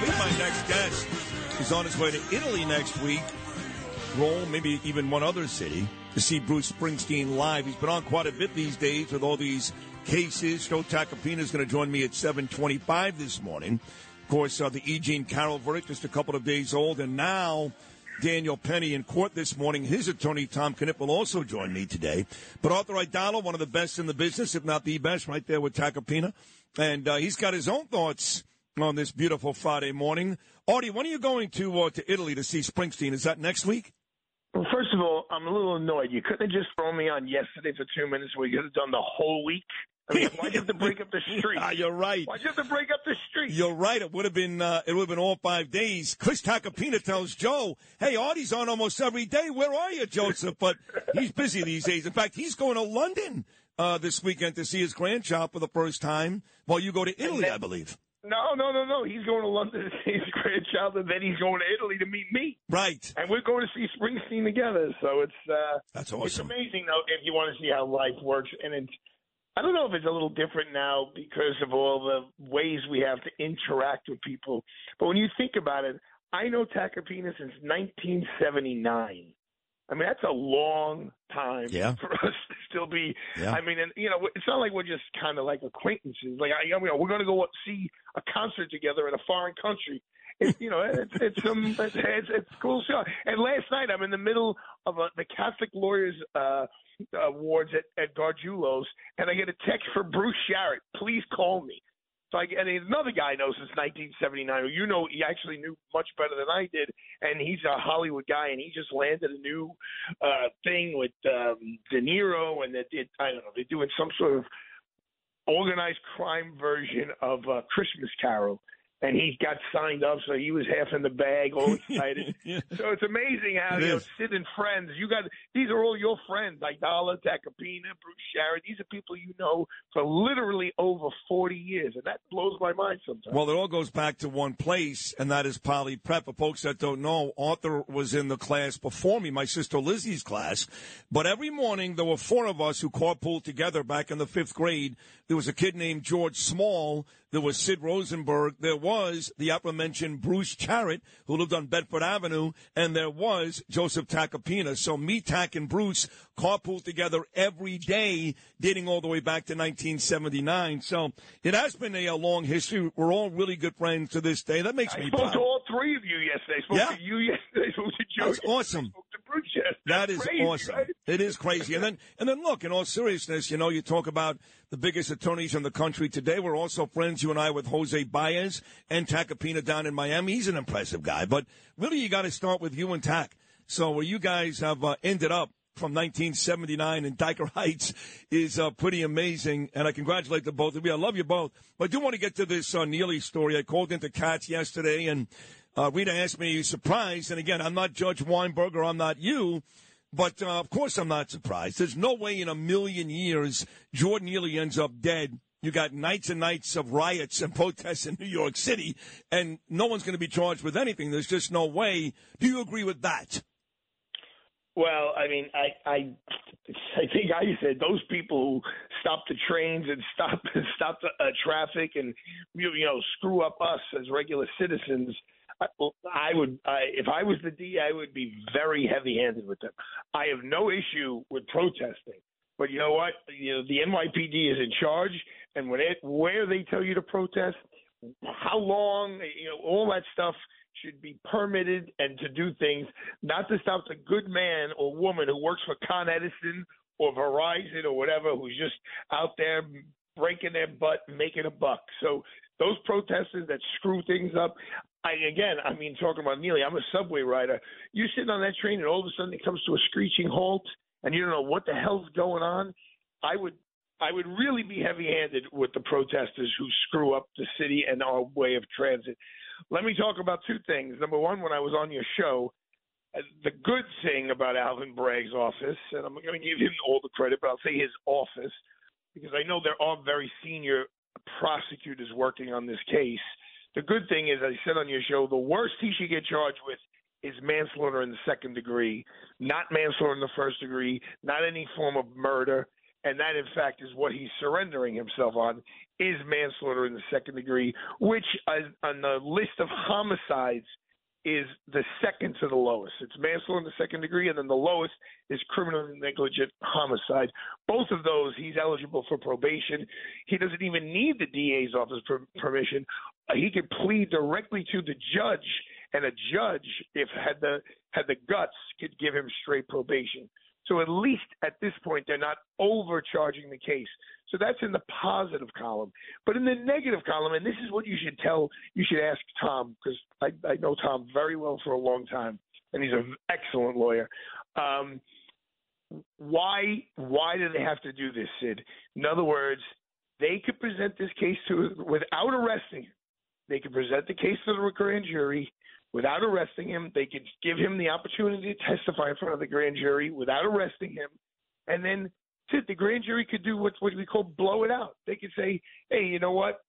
believe my next guest is on his way to Italy next week. Rome, maybe even one other city, to see Bruce Springsteen live. He's been on quite a bit these days with all these cases. Joe Tacopina is going to join me at 725 this morning. Of course, uh, the E. Jean Carroll verdict just a couple of days old. And now Daniel Penny in court this morning. His attorney, Tom Kenniff, will also join me today. But Arthur Aidala, one of the best in the business, if not the best, right there with Tacopina. And uh, he's got his own thoughts on this beautiful Friday morning. Artie, when are you going to uh, to Italy to see Springsteen? Is that next week? Well, first of all, I'm a little annoyed. You couldn't have just thrown me on yesterday for two minutes. We could have done the whole week. I mean, you have to break up the street? Ah, you're right. You have to break up the street? You're right. It would have been uh, it would have been all five days. Chris Tacopina tells Joe, "Hey, Artie's on almost every day. Where are you, Joseph?" But he's busy these days. In fact, he's going to London uh, this weekend to see his grandchild for the first time, while you go to Italy, I believe. No, no, no, no. He's going to London to see his grandchild, and then he's going to Italy to meet me. Right. And we're going to see Springsteen together. So it's uh, That's it's amazing though if you want to see how life works. And it's I don't know if it's a little different now because of all the ways we have to interact with people. But when you think about it, I know Tacopina since 1979. I mean, that's a long time Yeah. for us to still be. Yeah. I mean, and you know, it's not like we're just kind of like acquaintances. Like, I, you know, we're going to go see a concert together in a foreign country. It's, you know, it's it's um, it's, it's it's cool stuff. And last night, I'm in the middle of a, the Catholic Lawyers uh, Awards at at Gargiulo's, and I get a text from Bruce Sharrett. Please call me. So I and another guy I know since 1979, who you know he actually knew much better than I did, and he's a Hollywood guy, and he just landed a new uh, thing with um, De Niro, and that it, I don't know they're doing some sort of organized crime version of uh, Christmas Carol, and he got signed up, so he was half in the bag, all excited. Yeah. So it's amazing how It you know. Sid and friends. You got these are all your friends, like Dala, Tacopina, Bruce Sharrett. These are people you know for literally over forty years, and that blows my mind sometimes. Well, it all goes back to one place, and that is Poly Prep. For folks that don't know, Arthur was in the class before me, my sister Lizzie's class. But every morning, there were four of us who carpooled together back in the fifth grade. There was a kid named George Small. There was Sid Rosenberg. There was the aforementioned Bruce Charrett, who lived on Bedford Avenue. And there was Joseph Tacopina. So me, Tack, and Bruce carpooled together every day, dating all the way back to 1979. So it has been a, a long history. We're all really good friends to this day. That makes I me spoke proud. to all three of you yesterday. I spoke Yeah. to you yesterday. I spoke to Joe. That's awesome. I spoke to Bruce yesterday. That's crazy, awesome. right? It is crazy. And then, and then look, in all seriousness, you know, you talk about the biggest attorneys in the country today. We're also friends, you and I, with Jose Baez and Tacopina down in Miami. He's an impressive guy. But really, you got to start with you and Tac. So where you guys have uh, ended up from 1979 in Dyker Heights is uh, pretty amazing. And I congratulate the both of you. I love you both. But I do want to get to this uh, Neely story. I called into Katz yesterday and uh, Rita asked me, are you surprised? And again, I'm not Judge Weinberger. I'm not you. But uh, of course, I'm not surprised. There's no way in a million years Jordan Neely ends up dead You got nights and nights of riots and protests in New York City, and no one's going to be charged with anything. There's just no way. Do you agree with that? Well, I mean, I, I, I think I said those people who stop the trains and stop stop the uh, traffic and you, you know screw up us as regular citizens. I, I would, I, if I was the D, I would be very heavy-handed with them. I have no issue with protesting, but you know what? You know, the NYPD is in charge, and when it, where they tell you to protest, how long, you know, all that stuff should be permitted and to do things, not to stop the good man or woman who works for Con Edison or Verizon or whatever, who's just out there breaking their butt making a buck. So those protesters that screw things up, I again, I mean, talking about Neely, I'm a subway rider. You're sitting on that train and all of a sudden it comes to a screeching halt and you don't know what the hell's going on. I would I would really be heavy-handed with the protesters who screw up the city and our way of transit. Let me talk about two things. Number one, when I was on your show, uh, the good thing about Alvin Bragg's office, and I'm going to give him all the credit, but I'll say his office, because I know there are very senior prosecutors working on this case. The good thing is, I said on your show, the worst he should get charged with is manslaughter in the second degree, not manslaughter in the first degree, not any form of murder and that in fact is what he's surrendering himself on is manslaughter in the second degree, which on the list of homicides is the second to the lowest. It's manslaughter in the second degree, and then the lowest is criminal negligent homicide. Both of those, he's eligible for probation. He doesn't even need the DA's office per- permission. He could plead directly to the judge, and a judge, if had the had the guts, could give him straight probation. So at least at this point, they're not overcharging the case. So that's in the positive column. But in the negative column, and this is what you should tell, you should ask Tom, because I, I know Tom very well for a long time, and he's an excellent lawyer. Um, why why do they have to do this, Sid? In other words, they could present this case to without arresting him. They could present the case to the grand jury without arresting him. They could give him the opportunity to testify in front of the grand jury without arresting him, and then the grand jury could do what what we call blow it out. They could say, "Hey, you know what?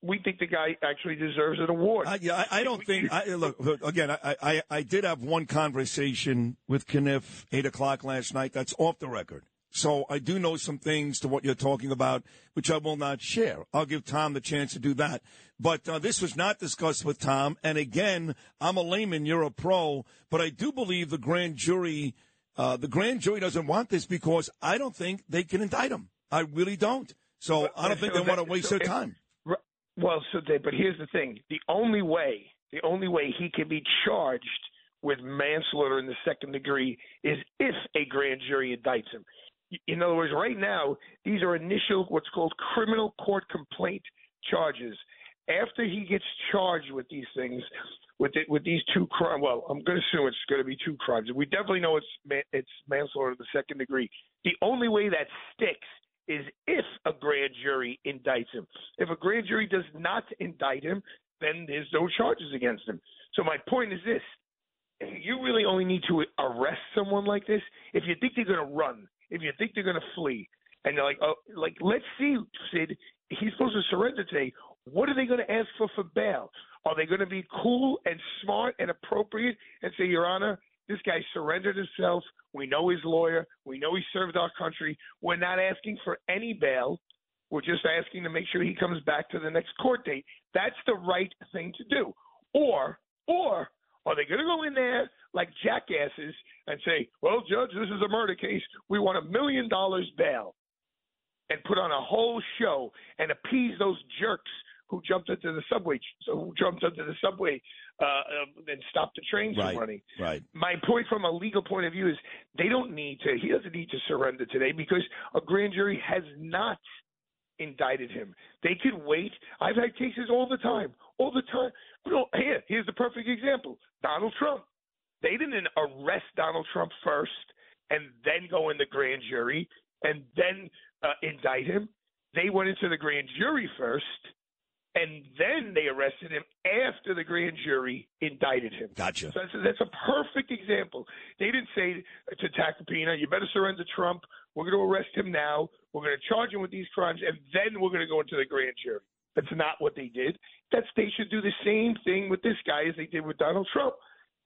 We think the guy actually deserves an award." Uh, yeah, I, I don't think. I, look, look again. I, I I did have one conversation with Kenniff eight o'clock last night. That's off the record. So I do know some things to what you're talking about, which I will not share. I'll give Tom the chance to do that. But uh, this was not discussed with Tom. And again, I'm a layman, you're a pro, but I do believe the grand jury, uh, the grand jury doesn't want this because I don't think they can indict him. I really don't. So but, I don't think so they want to waste so their time. well, so they, but here's the thing: the only way, the only way he can be charged with manslaughter in the second degree is if a grand jury indicts him. In other words, right now, these are initial, what's called criminal court complaint charges. After he gets charged with these things, with it, with these two crimes, well, I'm going to assume it's going to be two crimes. We definitely know it's it's manslaughter of the second degree. The only way that sticks is if a grand jury indicts him. If a grand jury does not indict him, then there's no charges against him. So my point is this: you really only need to arrest someone like this if you think they're going to run if you think they're going to flee, and they're like, oh, like let's see, Sid, he's supposed to surrender today. What are they going to ask for for bail? Are they going to be cool and smart and appropriate and say, Your Honor, this guy surrendered himself. We know his lawyer. We know he served our country. We're not asking for any bail. We're just asking to make sure he comes back to the next court date. That's the right thing to do. Or, or are they going to go in there like jackasses and say, well, Judge, this is a murder case. We want a million dollars bail and put on a whole show and appease those jerks who jumped into the subway, who jumped into the subway uh, um, and stopped the trains right, from running. Right. My point from a legal point of view is they don't need to. He doesn't need to surrender today because a grand jury has not indicted him. They could wait. I've had cases all the time, all the time. No, here, here's the perfect example: Donald Trump. They didn't arrest Donald Trump first and then go in the grand jury and then uh, indict him. They went into the grand jury first and then they arrested him after the grand jury indicted him. Gotcha. So that's, that's a perfect example. They didn't say to Tacopina, you better surrender Trump. We're going to arrest him now. We're going to charge him with these crimes, and then we're going to go into the grand jury. That's not what they did. That's they should do the same thing with this guy as they did with Donald Trump.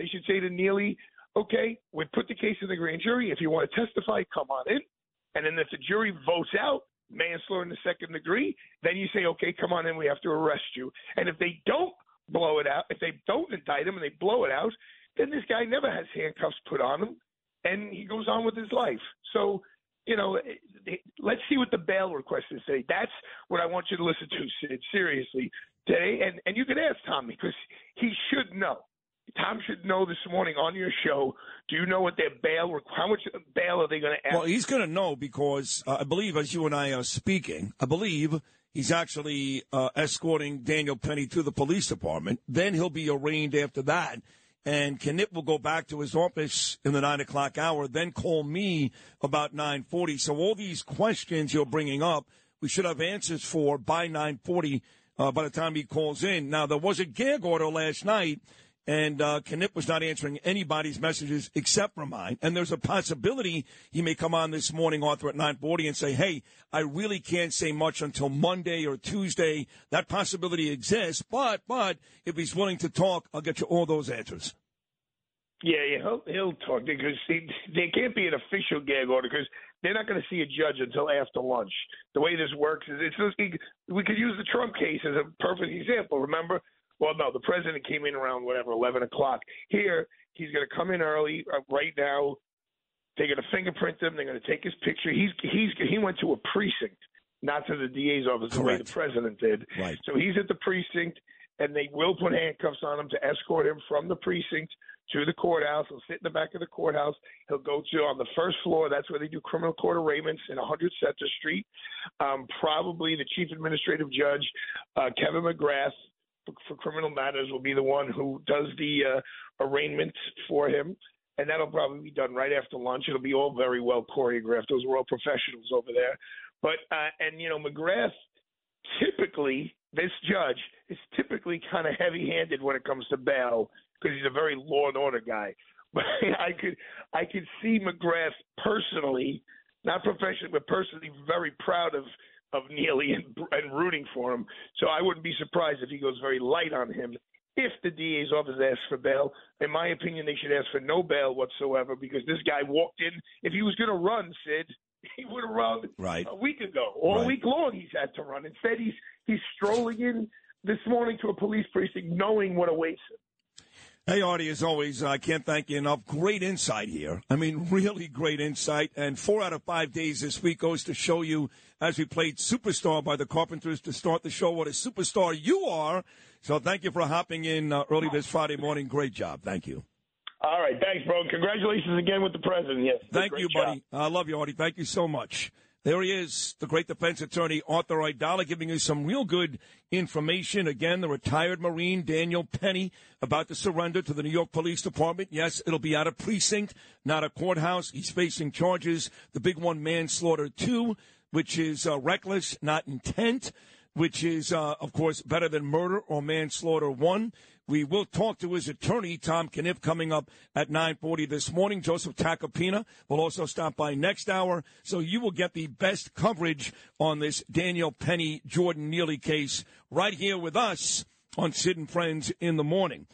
They should say to Neely, okay, we put the case in the grand jury. If you want to testify, come on in. And then if the jury votes out manslaughter in the second degree, then you say, okay, come on in, we have to arrest you. And if they don't blow it out, if they don't indict him and they blow it out, then this guy never has handcuffs put on him, and he goes on with his life. So, you know, let's see what the bail request is today. That's what I want you to listen to, Sid, seriously today. And and you can ask Tommy because he should know. Tom should know this morning on your show. Do you know what their bail? How much bail are they going to ask? Well, he's going to know because uh, I believe, as you and I are speaking, I believe he's actually uh, escorting Daniel Penny to the police department. Then he'll be arraigned after that. And Kenniff will go back to his office in the nine o'clock hour, then call me about nine forty. So all these questions you're bringing up, we should have answers for by nine forty. Uh, by the time he calls in. Now there was a gag order last night and uh, Kenniff was not answering anybody's messages except for mine. And there's a possibility he may come on this morning, Arthur, at 9:40, and say, "Hey, I really can't say much until Monday or Tuesday." That possibility exists, but but if he's willing to talk, I'll get you all those answers. Yeah, yeah, he'll, he'll talk because he, there can't be an official gag order because they're not going to see a judge until after lunch. The way this works is it's we could use the Trump case as a perfect example. Remember, well, no, the president came in around whatever eleven o'clock. Here, he's going to come in early. Uh, right now, they're going to fingerprint him. They're going to take his picture. He's he's he went to a precinct, not to the DA's office, the way the president did. Right. So he's at the precinct, and they will put handcuffs on him to escort him from the precinct to the courthouse. He'll sit in the back of the courthouse. He'll go to on the first floor. That's where they do criminal court arraignments in 100 Center Street. Um, probably the chief administrative judge, uh, Kevin McGrath, for criminal matters will be the one who does the uh, arraignment for him, and that'll probably be done right after lunch. It'll be all very well choreographed. Those were all professionals over there. But uh, and you know McGrath, typically this judge is typically kind of heavy-handed when it comes to bail because he's a very law and order guy. But I could I could see McGrath personally, not professionally, but personally, very proud of of Neely and, and rooting for him. So I wouldn't be surprised if he goes very light on him if the DA's office asks for bail. In my opinion, they should ask for no bail whatsoever because this guy walked in. If he was going to run, Sid, he would have run right. a week ago. All right. week long, he's had to run. Instead, he's he's strolling in this morning to a police precinct, knowing what awaits him. Hey, Artie, as always, I can't thank you enough. Great insight here. I mean, really great insight. And four out of five days this week goes to show you, as we played Superstar by the Carpenters to start the show, what a superstar you are. So thank you for hopping in uh, early this Friday morning. Great job. Thank you. All right. Thanks, bro. Congratulations again with the president. Yes. Thank you, job. buddy. I love you, Artie. Thank you so much. There he is, the great defense attorney Arthur Aidala, giving you some real good information. Again, the retired Marine Daniel Penny about to surrender to the New York Police Department. Yes, it'll be at a precinct, not a courthouse. He's facing charges. The big one, manslaughter two, which is uh, reckless, not intent, which is, uh, of course, better than murder or manslaughter one. We will talk to his attorney, Tom Kenniff, coming up at 9.40 this morning. Joseph Tacopina will also stop by next hour. So you will get the best coverage on this Daniel Penny Jordan Neely case right here with us on Sid and Friends in the morning.